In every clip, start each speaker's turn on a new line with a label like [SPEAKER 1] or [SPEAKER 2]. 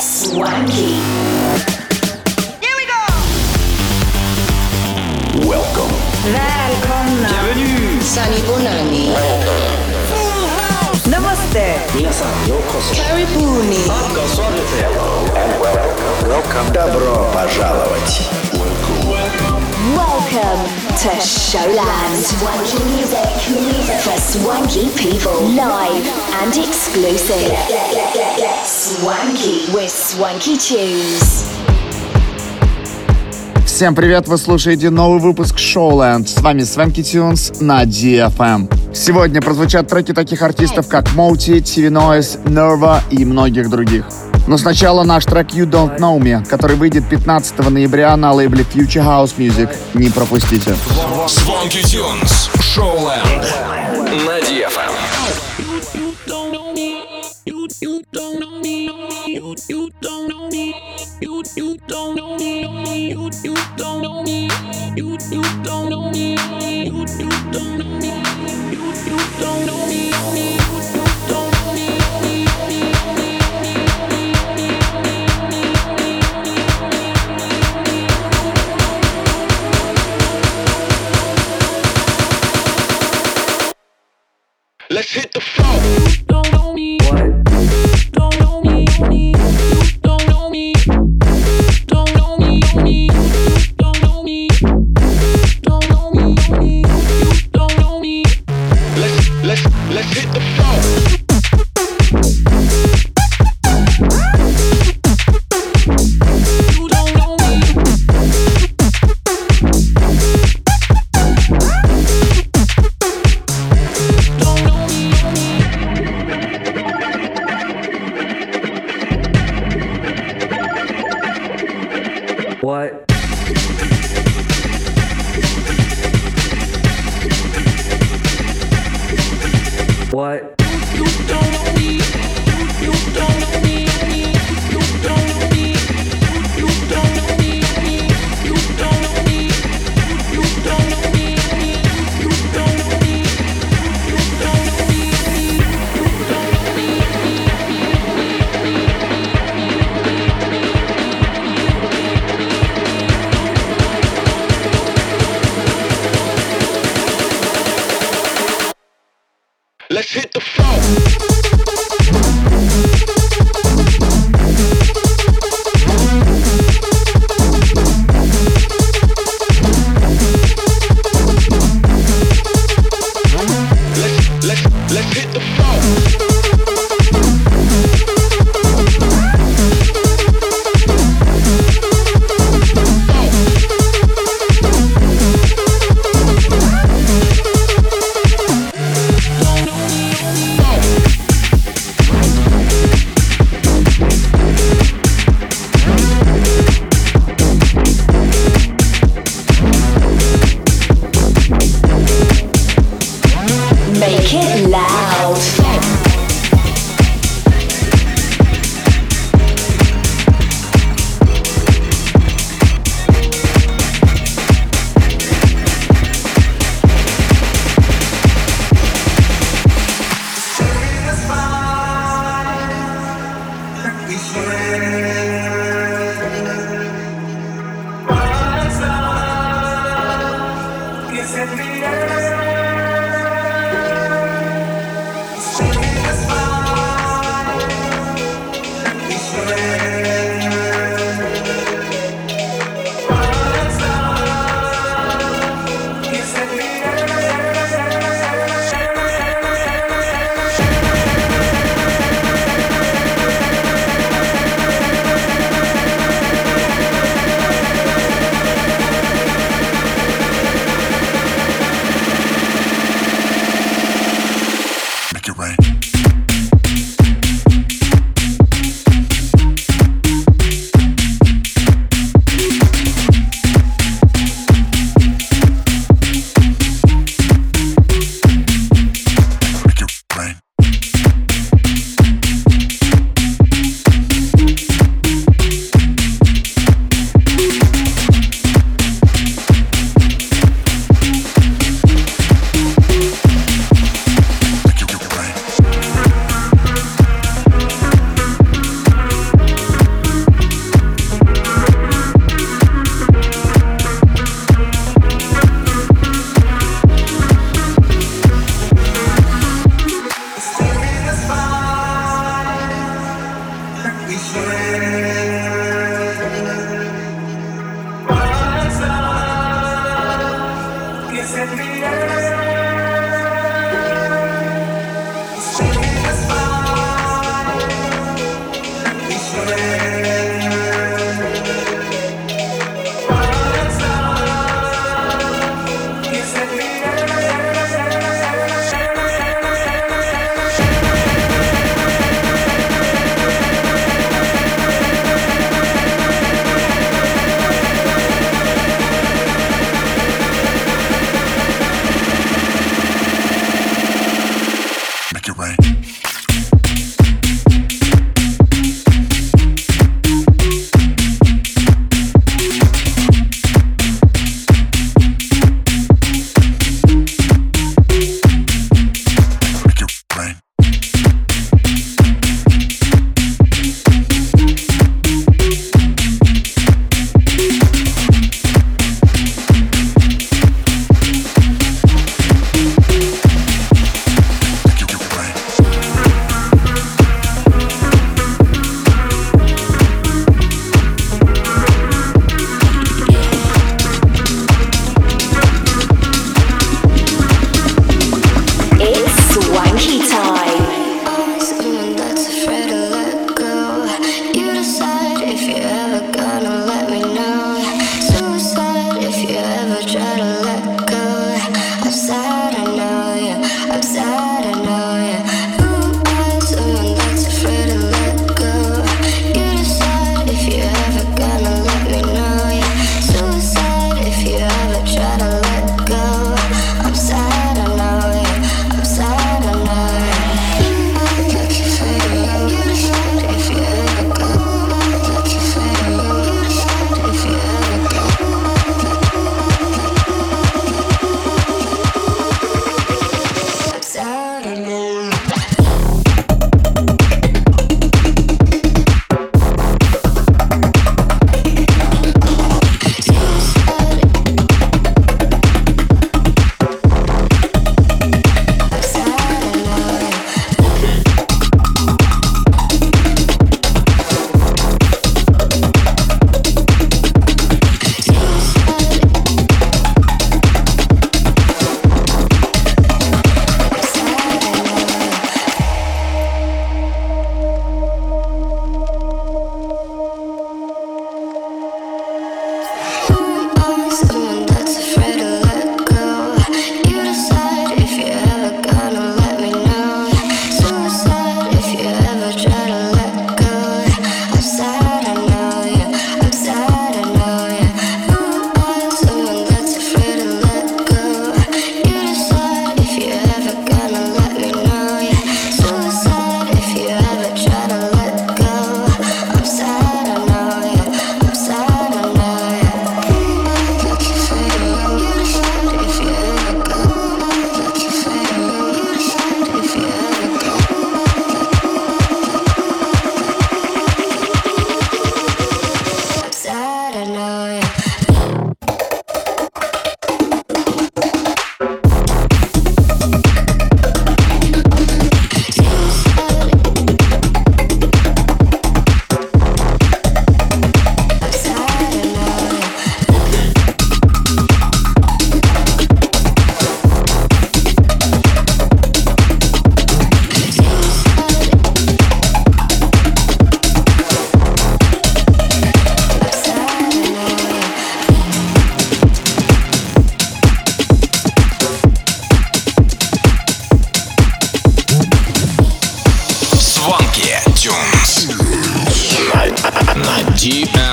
[SPEAKER 1] Swanky. Here we go.
[SPEAKER 2] Welcome.
[SPEAKER 3] Välkomna.
[SPEAKER 2] Bienvenue.
[SPEAKER 1] Sani Bonani.
[SPEAKER 3] Namaste.
[SPEAKER 2] Minasan yokoso.
[SPEAKER 1] Karibuni.
[SPEAKER 2] Welcome. Добро пожаловать.
[SPEAKER 1] Welcome to Showland. Swanky music for swanky people. Live and exclusive. Swanky with Swanky Tunes.
[SPEAKER 4] Всем привет, вы слушаете новый выпуск Showland. С вами Свенки Тюнс на DFM. Сегодня прозвучат треки таких артистов, как TV Noise, Nerva и многих других. Но сначала наш трек You Don't Know Me, который выйдет 15 ноября на лейбле Future House Music. Не пропустите.
[SPEAKER 5] Звонки Тюнс, Шоуленд, на DFM. Let's hit the floor. Don't know me.
[SPEAKER 6] What?
[SPEAKER 2] Don't
[SPEAKER 5] know me.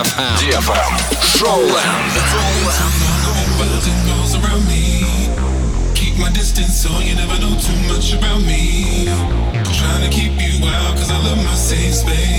[SPEAKER 5] DFM. DFM. Showland.
[SPEAKER 7] Around my distance so you never know too much about me. Trying to keep you out cause I love my safe space.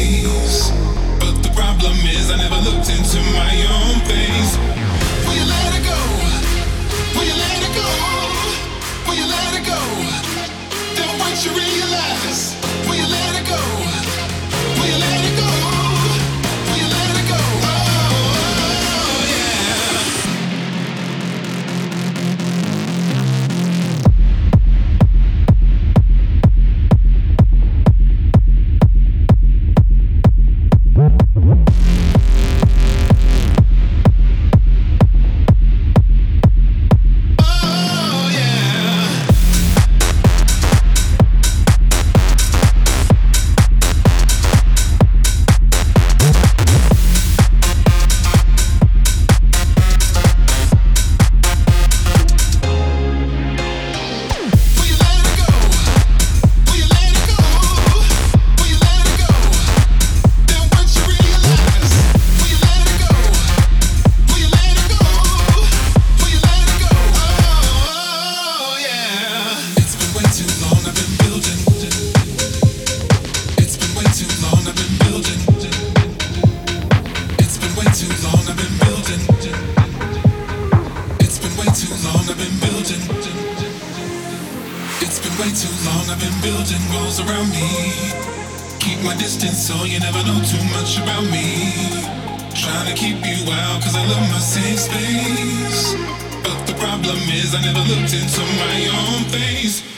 [SPEAKER 7] trying to keep you out, cause I love my safe space. But the problem is, I never looked into my own face.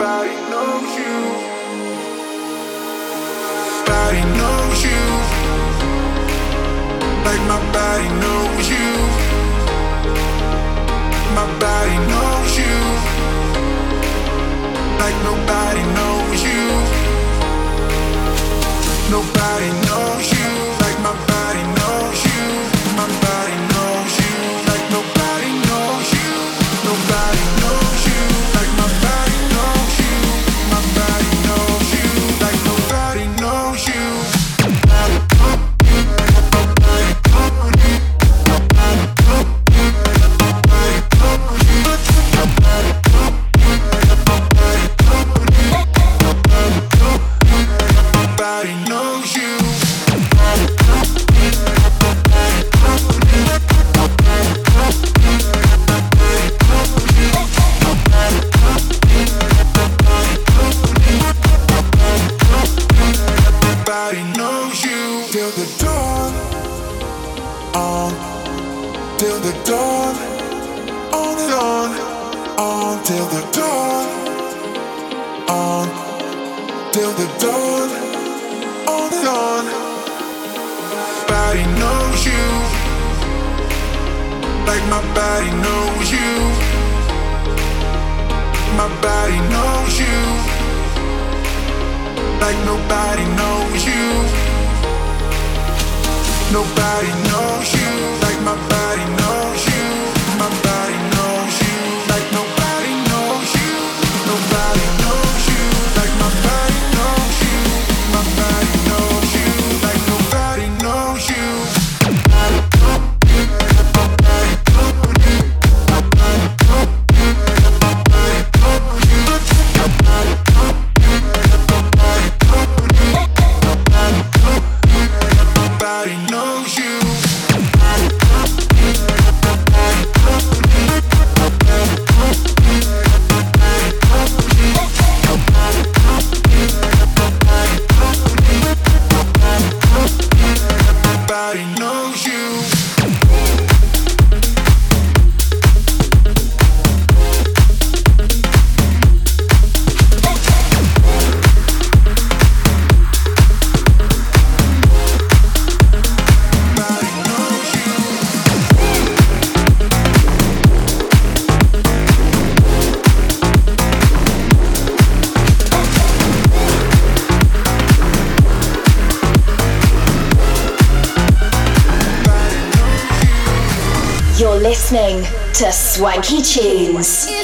[SPEAKER 7] about. Nobody knows you like my body knows
[SPEAKER 8] Funky Tunes.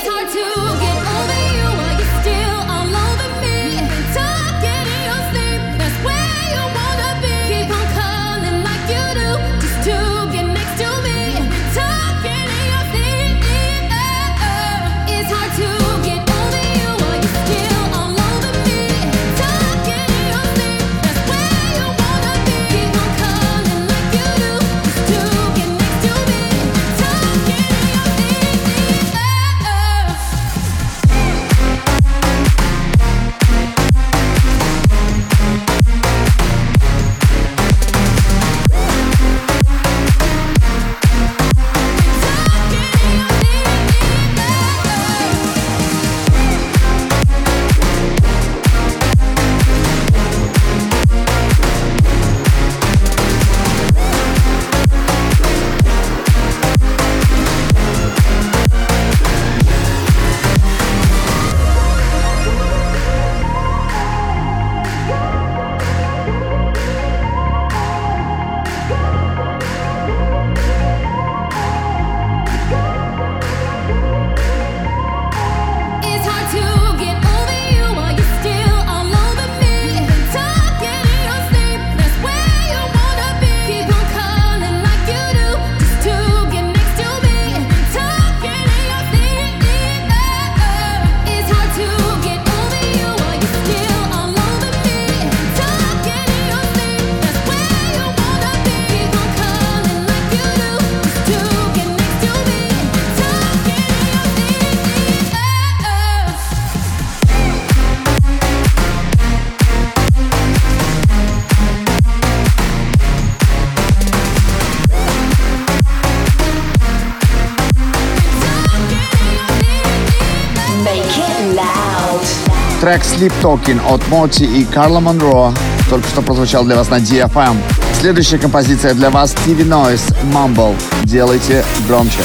[SPEAKER 4] Трек Sleep Talking от Моти и Карла Монро только что прозвучал для вас на DFM. Следующая композиция для вас TV Noise Mumble. Делайте громче.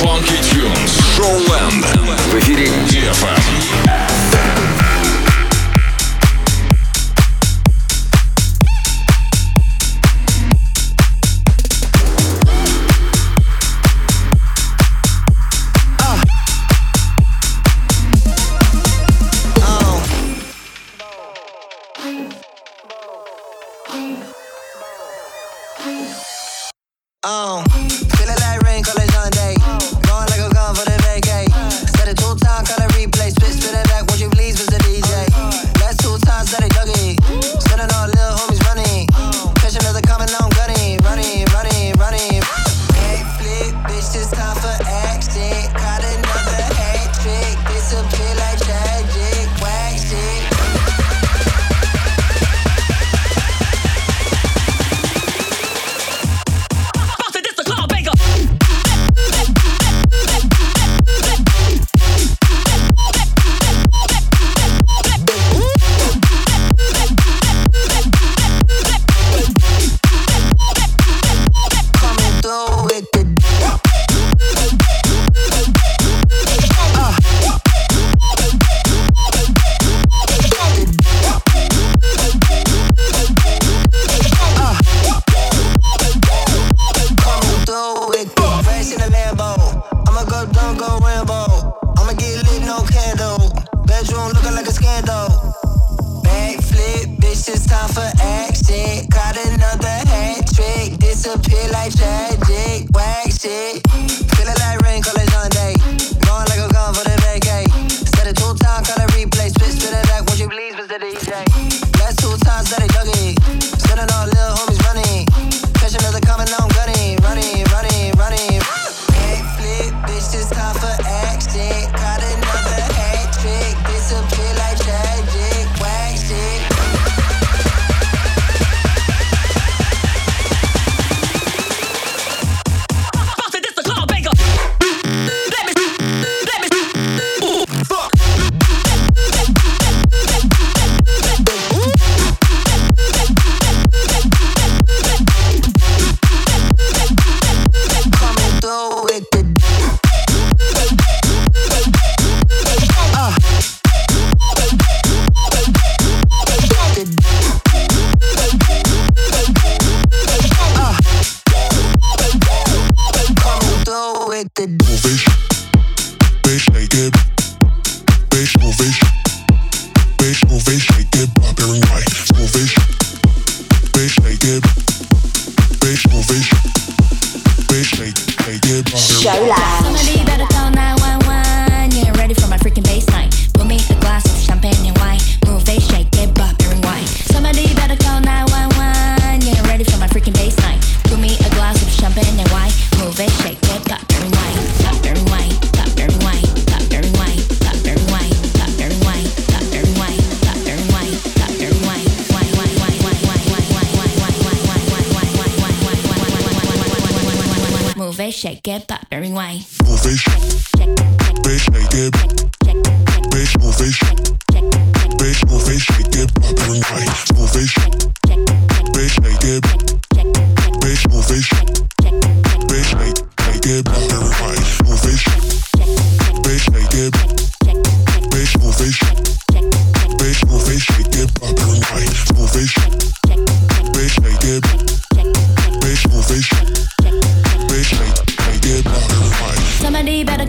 [SPEAKER 5] Funky Tunes, Showland.
[SPEAKER 9] В эфире
[SPEAKER 5] DFM.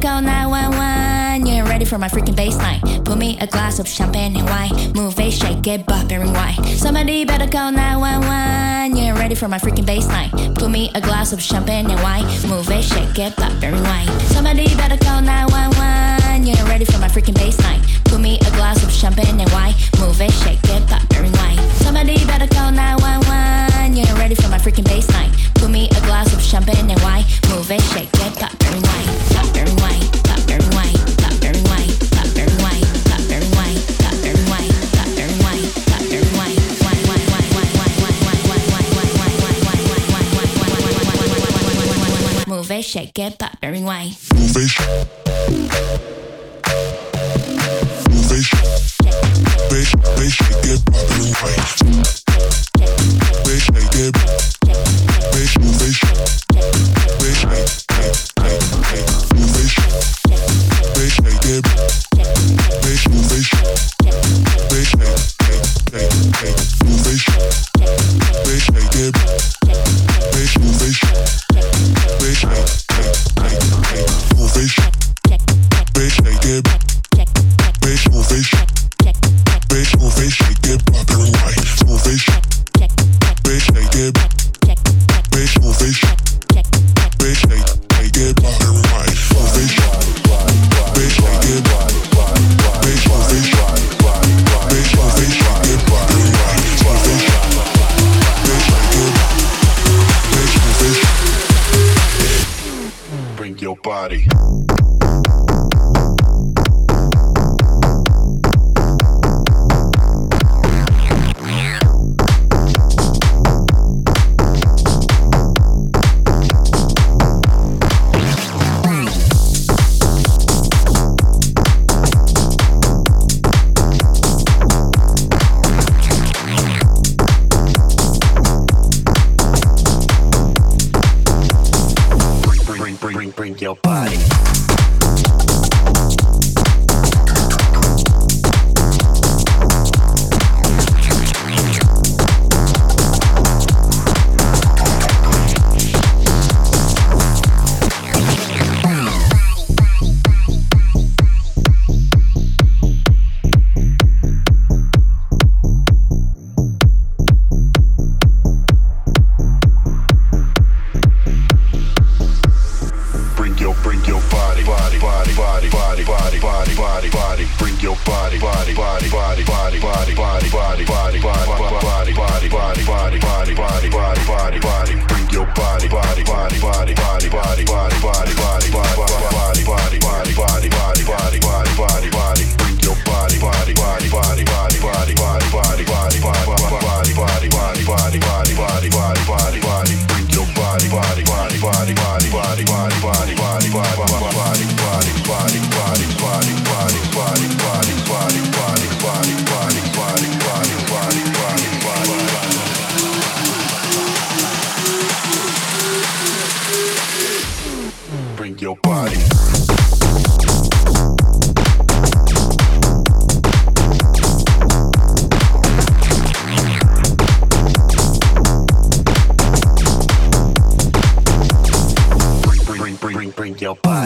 [SPEAKER 10] wanna go 911. You
[SPEAKER 11] ain't ready for my freaking baseline. Put me a glass of champagne and wine. Move it, shake it, bop and rewind. Somebody better call 911. You ain't ready for my freaking baseline. Put me a glass of champagne and wine. Move it, shake it, bop and rewind. Somebody better call 911. You ain't ready for my freaking baseline. Put me a glass of champagne and wine. Move it, shake it, bop and rewind. Somebody better call 911. You ain't ready for my freaking baseline. Put me a glass of champagne and wine. Move it, shake it, bop and.
[SPEAKER 12] Reggae Blackberry Way. Fish. Fish. Fish. Fish. Way.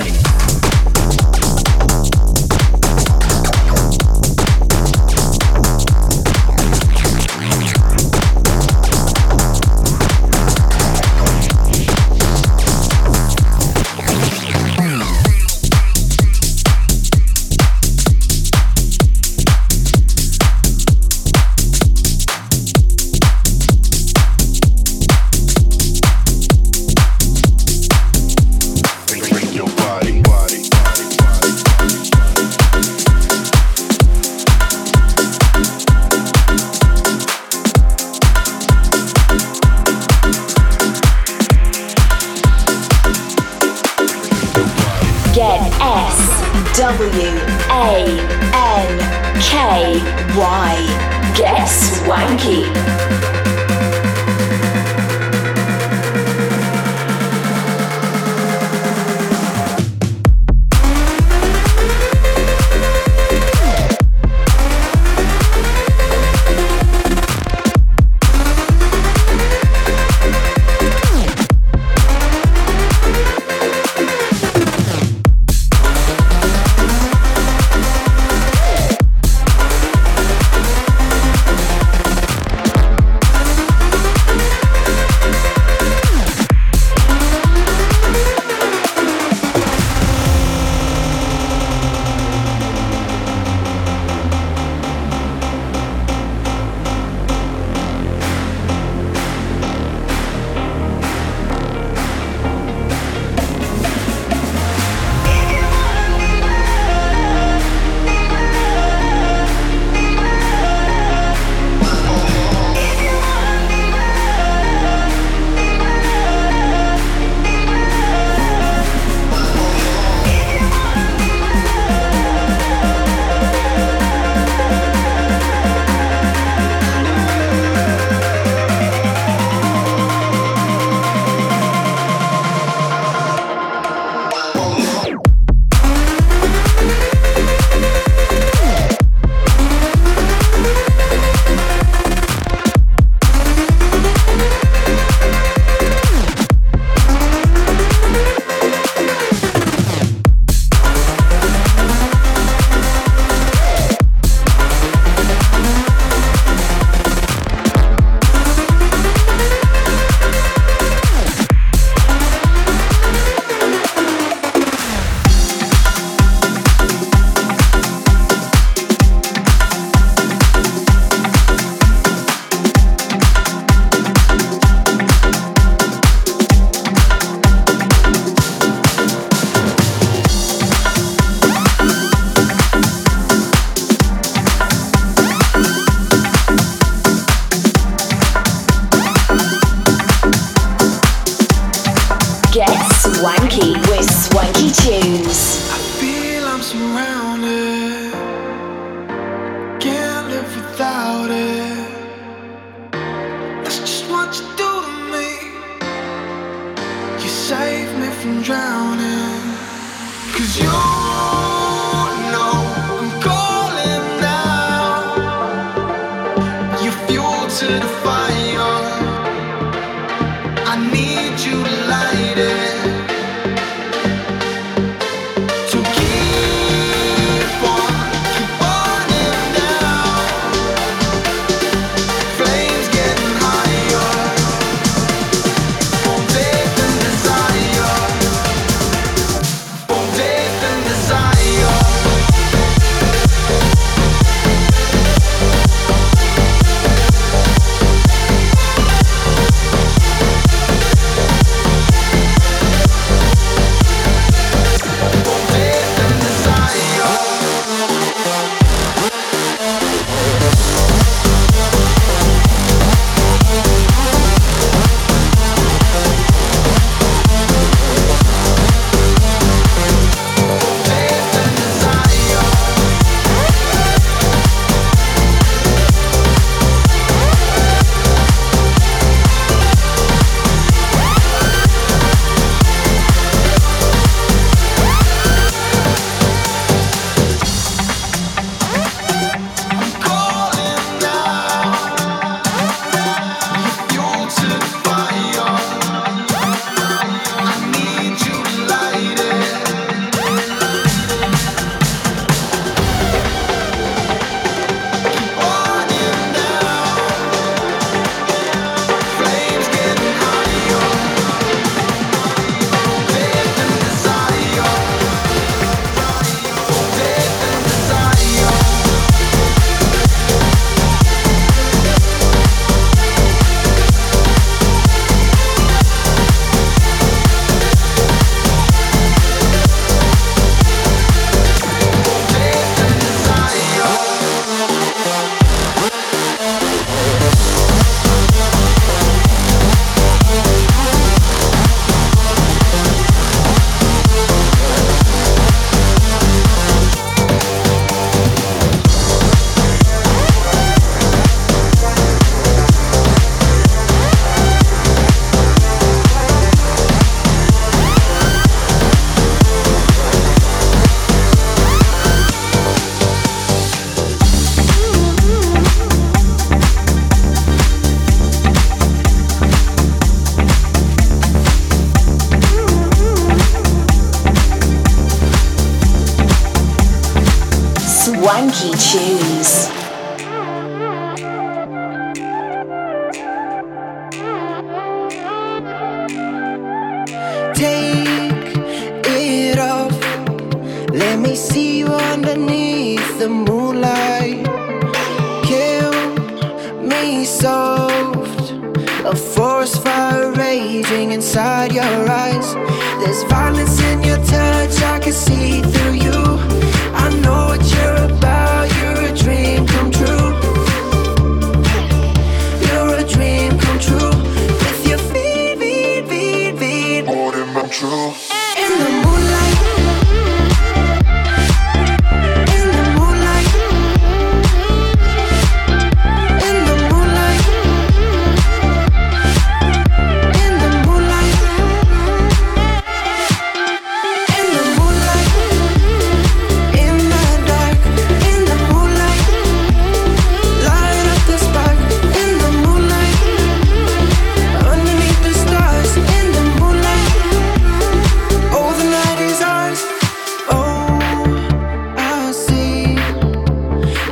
[SPEAKER 12] Online.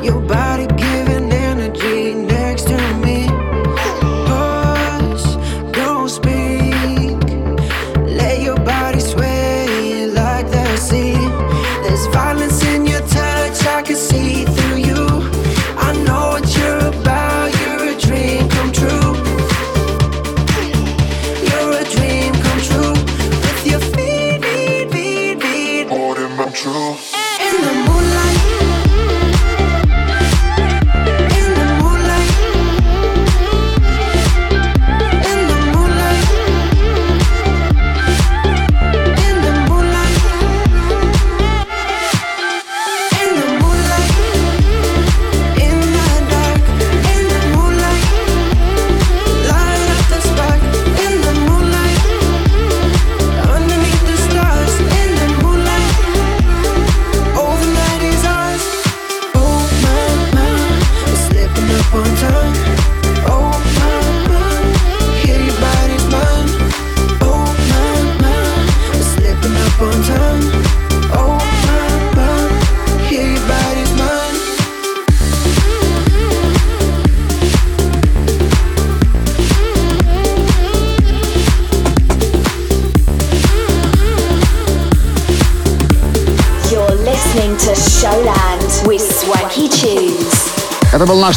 [SPEAKER 12] your
[SPEAKER 13] back.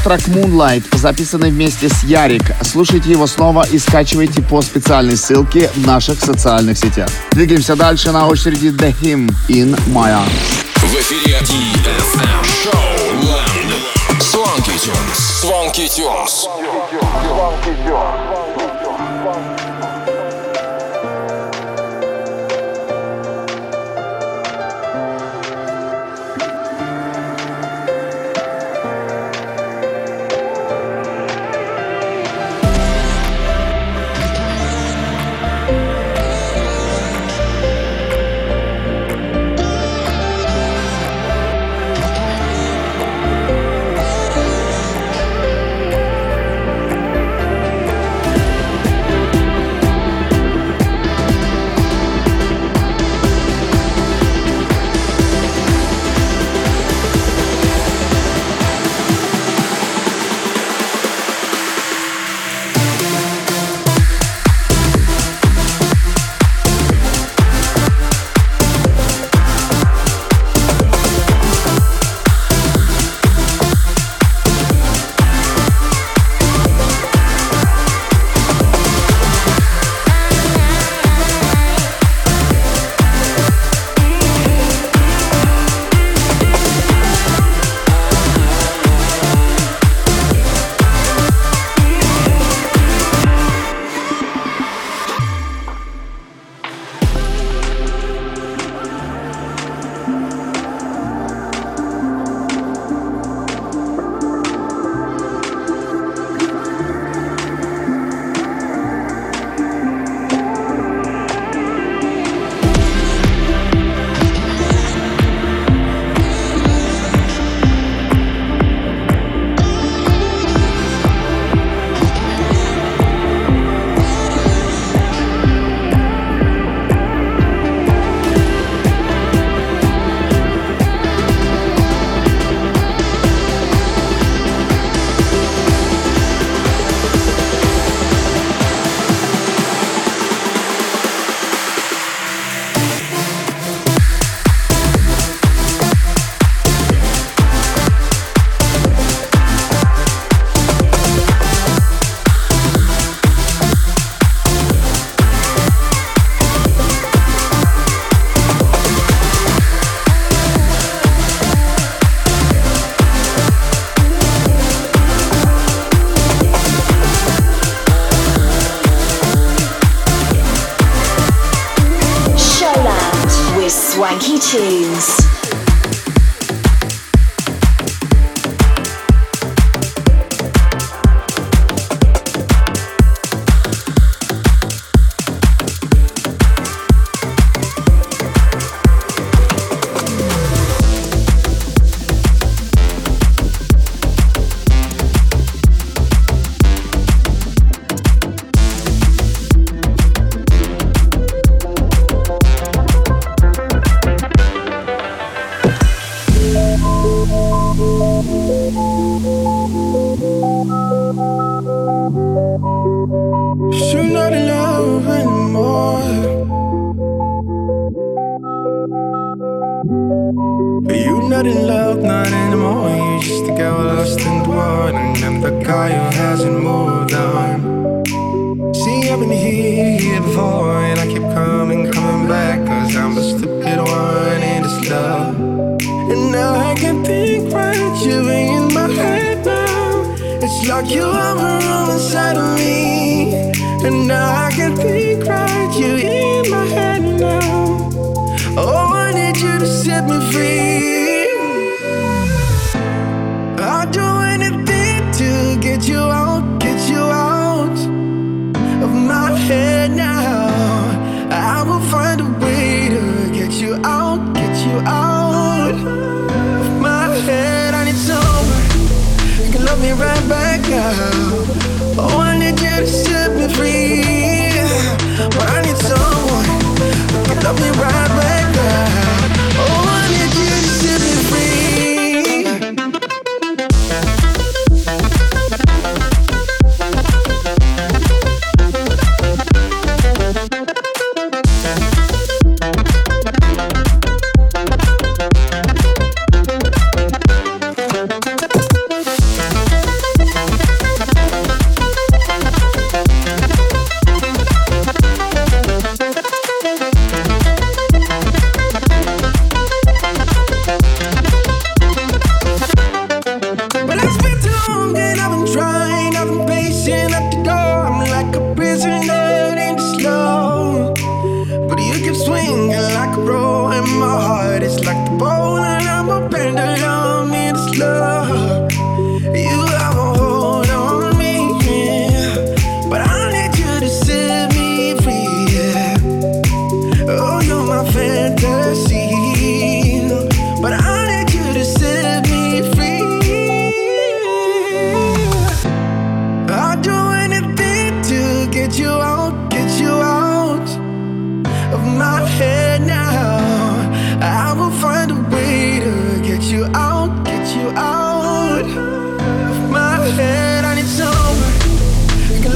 [SPEAKER 13] трек Moonlight, записанный вместе с Ярик. Слушайте его снова и скачивайте по специальной ссылке в наших социальных сетях. Двигаемся дальше. На очереди The Him in My Arms.
[SPEAKER 5] В эфире DFM шоу Land. Swanky Tunes. Swanky Tunes.
[SPEAKER 14] Swanky
[SPEAKER 15] Tunes.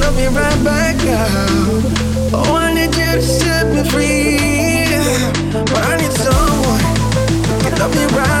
[SPEAKER 13] pull me right back out. Oh, I need you to set me free. but I need someone to love me right.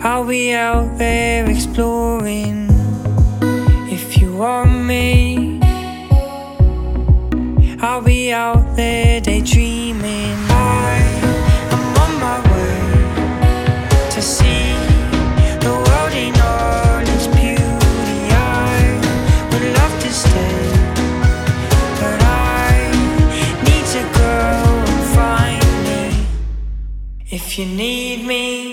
[SPEAKER 16] I'll be out there exploring. If you want me, I'll be out there daydreaming. I am on my way to see the world in all its beauty. I would love to stay, but I need to go and find me. If you need me.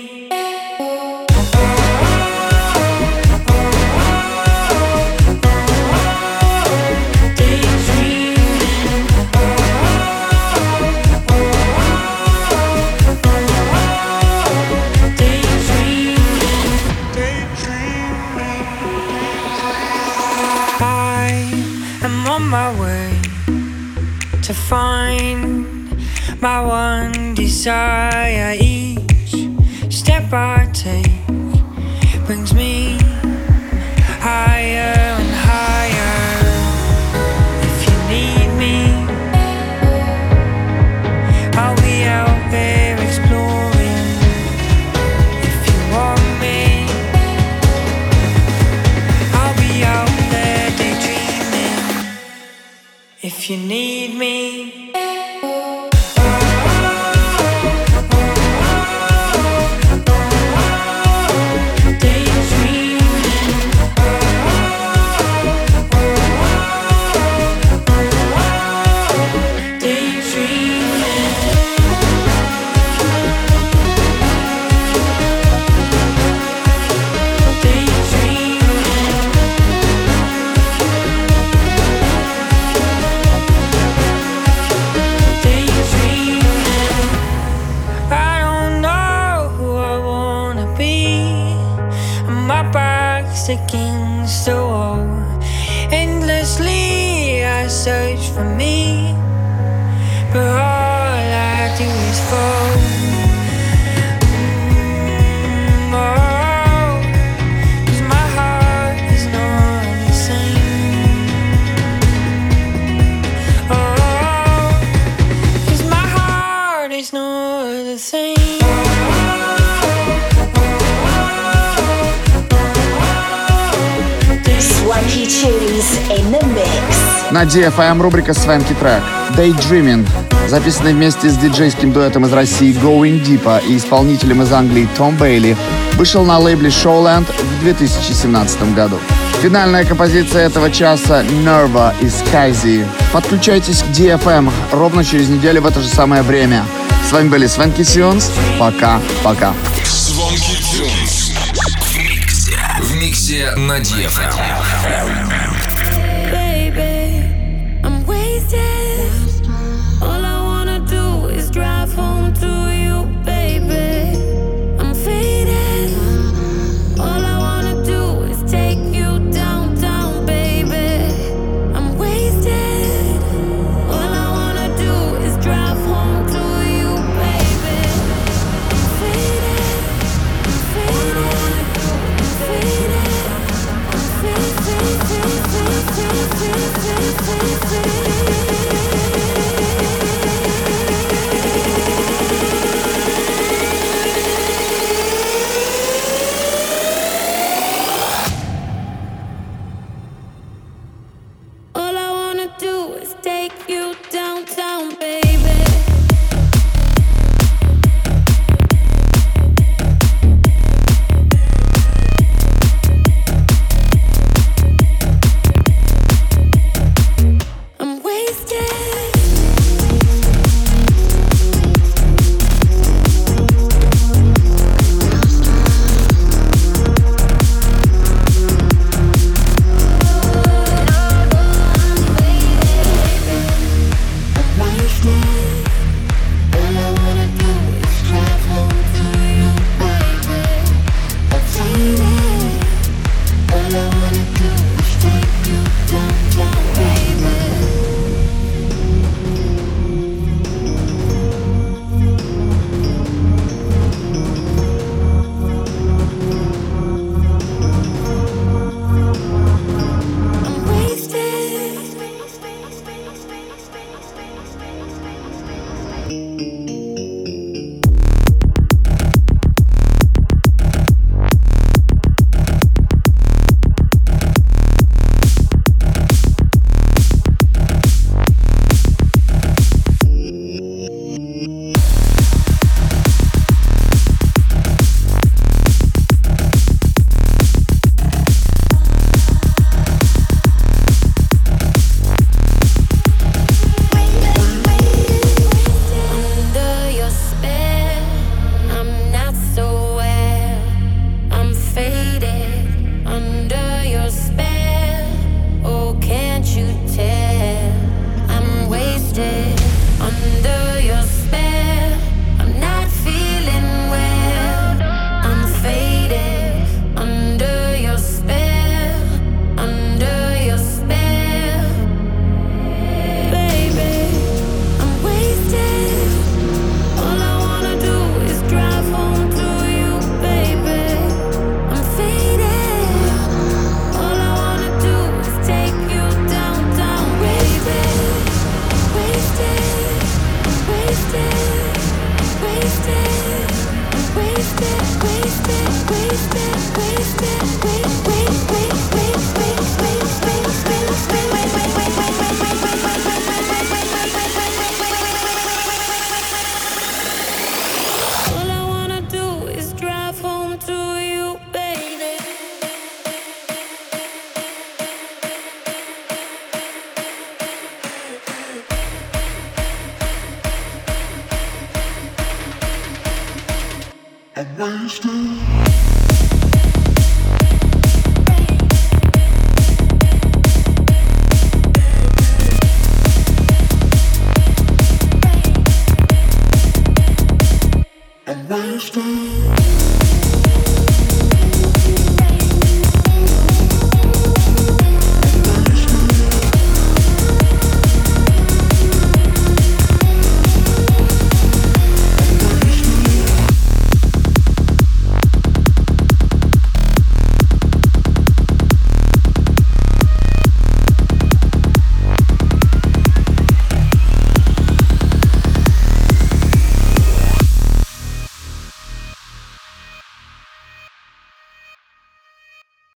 [SPEAKER 16] For me,
[SPEAKER 4] На DFM рубрика «Свенки трек» Daydreaming, записанный вместе с диджейским дуэтом из России Going Deep и исполнителем из Англии Том Бейли, вышел на лейбле Showland в 2017 году. Финальная композиция этого часа Nerva из Kazi. Подключайтесь к DFM ровно через неделю в это же самое время. С вами были Свенки Тюнс. Пока-пока.
[SPEAKER 8] В миксе на DFM.